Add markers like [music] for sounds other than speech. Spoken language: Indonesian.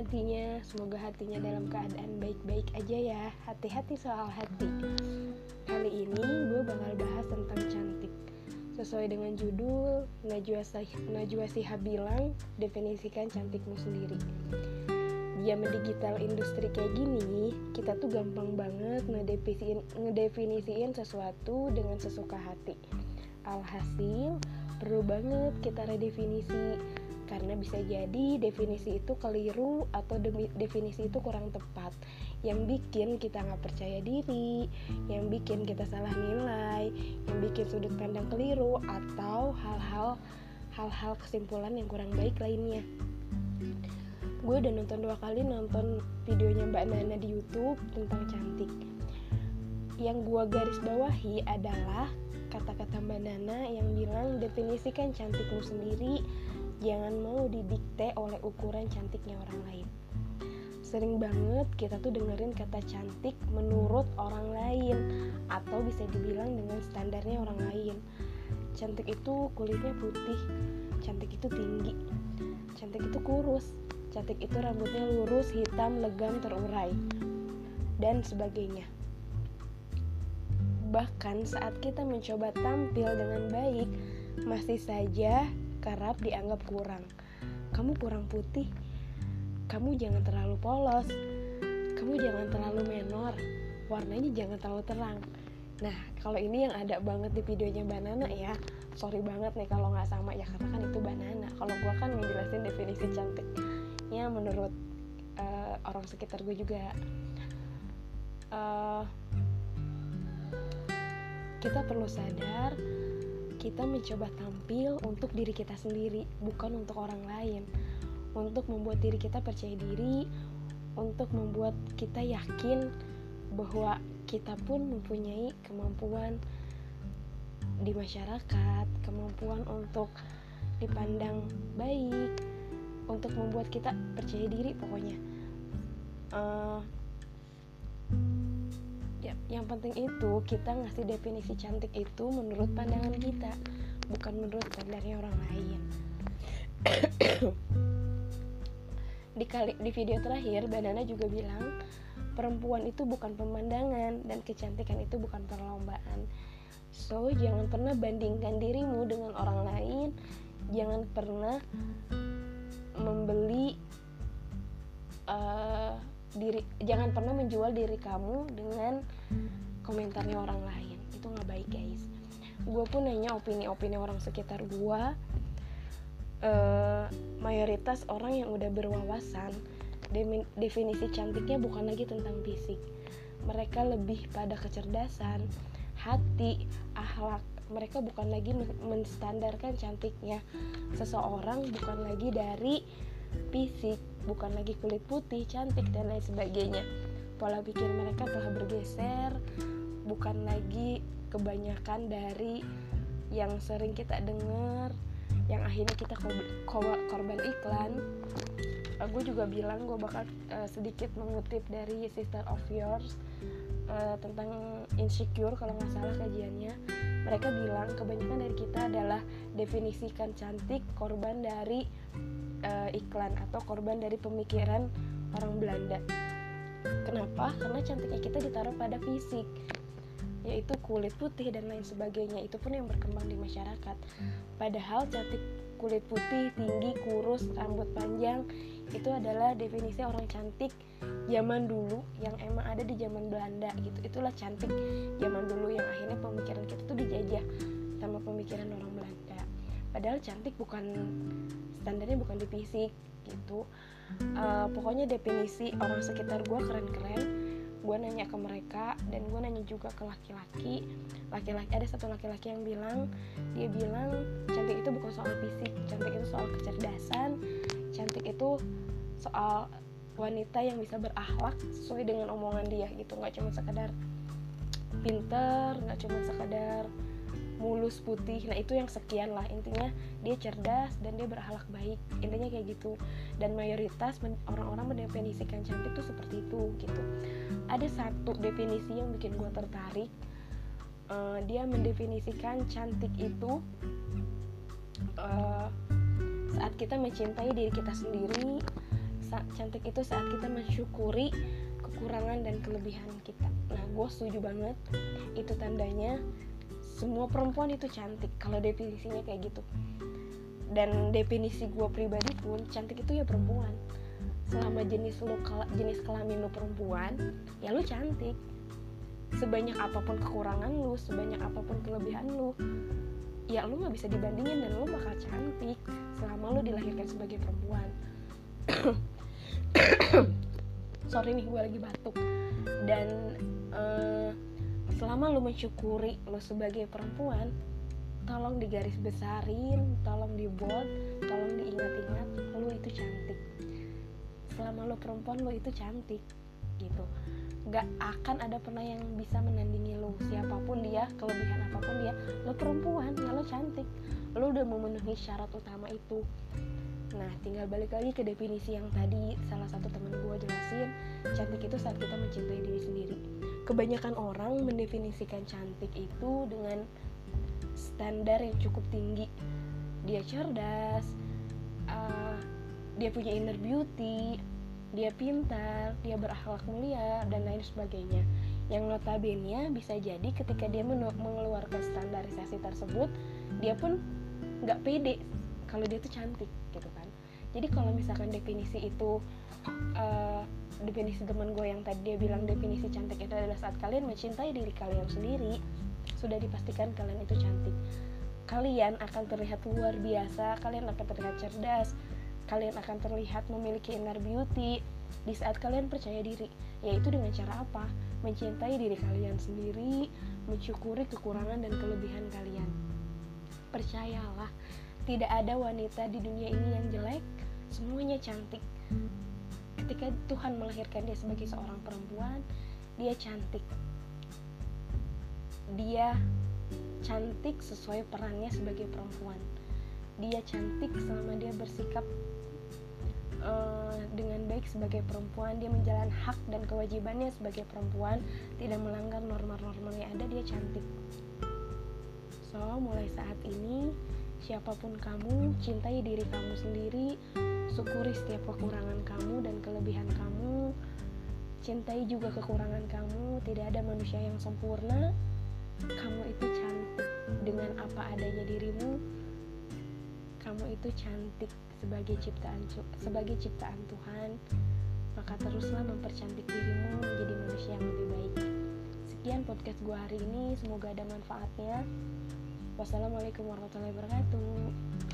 hatinya? Semoga hatinya dalam keadaan baik-baik aja ya. Hati-hati soal hati. Kali ini gue bakal bahas tentang cantik. Sesuai dengan judul, Najwa, Najwa Sihab bilang, definisikan cantikmu sendiri. Zaman digital industri kayak gini, kita tuh gampang banget ngedefinisiin, ngedefinisiin sesuatu dengan sesuka hati. Alhasil, perlu banget kita redefinisi karena bisa jadi definisi itu keliru atau definisi itu kurang tepat. Yang bikin kita nggak percaya diri yang bikin kita salah nilai yang bikin sudut pandang keliru atau hal-hal hal-hal kesimpulan yang kurang baik lainnya. Gue udah nonton dua kali nonton videonya Mbak Nana di YouTube tentang cantik. Yang gue garis bawahi adalah kata-kata Mbak Nana yang bilang definisikan cantikmu sendiri jangan mau didikte oleh ukuran cantiknya orang lain. Sering banget kita tuh dengerin kata cantik menurut orang lain atau bisa dibilang dengan standarnya orang lain. Cantik itu kulitnya putih cantik itu tinggi cantik itu kurus cantik itu rambutnya lurus hitam legam terurai dan sebagainya. Bahkan saat kita mencoba tampil dengan baik masih saja kerap dianggap kurang. Kamu kurang putih, kamu jangan terlalu polos, kamu jangan terlalu menor, warnanya jangan terlalu terang. Nah, kalau ini yang ada banget di videonya Banana ya, sorry banget nih kalau nggak sama ya karena kan itu Banana. Kalau gue kan ngejelasin definisi cantik, ya menurut uh, orang sekitar gue juga. Uh, kita perlu sadar kita mencoba tampil untuk diri kita sendiri, bukan untuk orang lain. Untuk membuat diri kita percaya diri, untuk membuat kita yakin bahwa kita pun mempunyai kemampuan di masyarakat, kemampuan untuk dipandang baik, untuk membuat kita percaya diri pokoknya. Uh, ya, yang penting itu kita ngasih definisi cantik itu menurut pandangan kita bukan menurut standarnya orang lain. [coughs] Di kali di video terakhir Banana juga bilang perempuan itu bukan pemandangan dan kecantikan itu bukan perlombaan. So jangan pernah bandingkan dirimu dengan orang lain. Jangan pernah membeli uh, diri jangan pernah menjual diri kamu dengan komentarnya orang lain. Itu nggak baik guys. Gue pun nanya opini-opini orang sekitar gue uh, mayoritas orang yang udah berwawasan definisi cantiknya bukan lagi tentang fisik. Mereka lebih pada kecerdasan hati akhlak. Mereka bukan lagi menstandarkan cantiknya. Seseorang bukan lagi dari fisik bukan lagi kulit putih, cantik dan lain sebagainya. Pola pikir mereka telah bergeser, bukan lagi kebanyakan dari yang sering kita dengar, yang akhirnya kita korban iklan. Uh, gue juga bilang gue bakal uh, sedikit mengutip dari Sister of Yours uh, tentang insecure kalau nggak salah kajiannya. Mereka bilang kebanyakan dari kita adalah definisikan cantik korban dari uh, iklan atau korban dari pemikiran orang Belanda. Kenapa? Karena cantiknya kita ditaruh pada fisik, yaitu kulit putih dan lain sebagainya. Itu pun yang berkembang di masyarakat. Padahal cantik kulit putih, tinggi, kurus, rambut panjang itu adalah definisi orang cantik zaman dulu yang emang ada di zaman Belanda gitu. Itulah cantik zaman dulu yang akhirnya pemikiran kita tuh dijajah sama pemikiran orang Belanda. Padahal cantik bukan standarnya bukan di fisik gitu. Uh, pokoknya definisi orang sekitar gue keren-keren. Gue nanya ke mereka dan gue nanya juga ke laki-laki. Laki-laki ada satu laki-laki yang bilang dia bilang cantik itu bukan soal fisik cantik itu soal kecerdasan. Cantik itu soal wanita yang bisa berakhlak sesuai dengan omongan dia gitu. Nggak cuma sekadar pinter nggak cuma sekadar mulus putih. Nah itu yang sekian lah. Intinya dia cerdas dan dia berakhlak baik. Intinya kayak gitu. Dan mayoritas orang-orang mendefinisikan cantik tuh seperti itu gitu. Ada satu definisi yang bikin gue tertarik. Uh, dia mendefinisikan cantik itu uh, saat kita mencintai diri kita sendiri cantik itu saat kita mensyukuri kekurangan dan kelebihan kita. Nah gue setuju banget. Itu tandanya semua perempuan itu cantik kalau definisinya kayak gitu. Dan definisi gue pribadi pun cantik itu ya perempuan. Selama jenis lu jenis kelamin lu perempuan ya lu cantik. Sebanyak apa pun kekurangan lu sebanyak apa pun kelebihan lu ya lu nggak bisa dibandingin dan lu bakal cantik selama lu dilahirkan sebagai perempuan. [coughs] Sorry nih gue lagi batuk. Dan uh, selama lu mensyukuri lu sebagai perempuan tolong digaris besarin tolong dibuat tolong diingat-ingat lu itu cantik. Selama lu perempuan lu itu cantik gitu. Gak akan ada pernah yang bisa menandingi lu siapa pun dia kelebihan apa pun dia lo perempuan ya lo cantik. Lo udah memenuhi syarat utama itu. Nah tinggal balik lagi ke definisi yang tadi salah satu temen gue jelasin cantik itu saat kita mencintai diri sendiri kebanyakan orang mendefinisikan cantik itu dengan standar yang cukup tinggi. Dia cerdas uh, dia punya inner beauty dia pintar dia berakhlak mulia dan lain sebagainya. Yang notabene bisa jadi ketika dia mengeluarkan standarisasi tersebut dia pun nggak pede kalau dia tuh cantik gitu kan. Jadi kalau misalkan definisi itu uh, definisi teman gue yang tadi dia bilang definisi cantik itu adalah saat kalian mencintai diri kalian sendiri sudah dipastikan kalian itu cantik. Kalian akan terlihat luar biasa kalian akan terlihat cerdas kalian akan terlihat memiliki inner beauty di saat kalian percaya diri. Yaitu dengan cara apa? Mencintai diri kalian sendiri mensyukuri kekurangan dan kelebihan kalian. Percayalah tidak ada wanita di dunia ini yang jelek semuanya cantik ketika Tuhan melahirkan dia sebagai seorang perempuan dia cantik. Dia cantik sesuai perannya sebagai perempuan. Dia cantik selama dia bersikap uh, dengan baik sebagai perempuan. Dia menjalankan hak dan kewajibannya sebagai perempuan tidak melanggar norma-norma yang ada dia cantik. So mulai saat ini siapa pun kamu cintai diri kamu sendiri syukuri setiap kekurangan kamu cintai juga kekurangan kamu. Tidak ada manusia yang sempurna. Kamu itu cantik dengan apa adanya dirimu. Kamu itu cantik sebagai ciptaan sebagai ciptaan Tuhan. Maka teruslah mempercantik dirimu menjadi manusia yang lebih baik. Sekian podcast gue hari ini. Semoga ada manfaatnya. Wassalamualaikum warahmatullahi wabarakatuh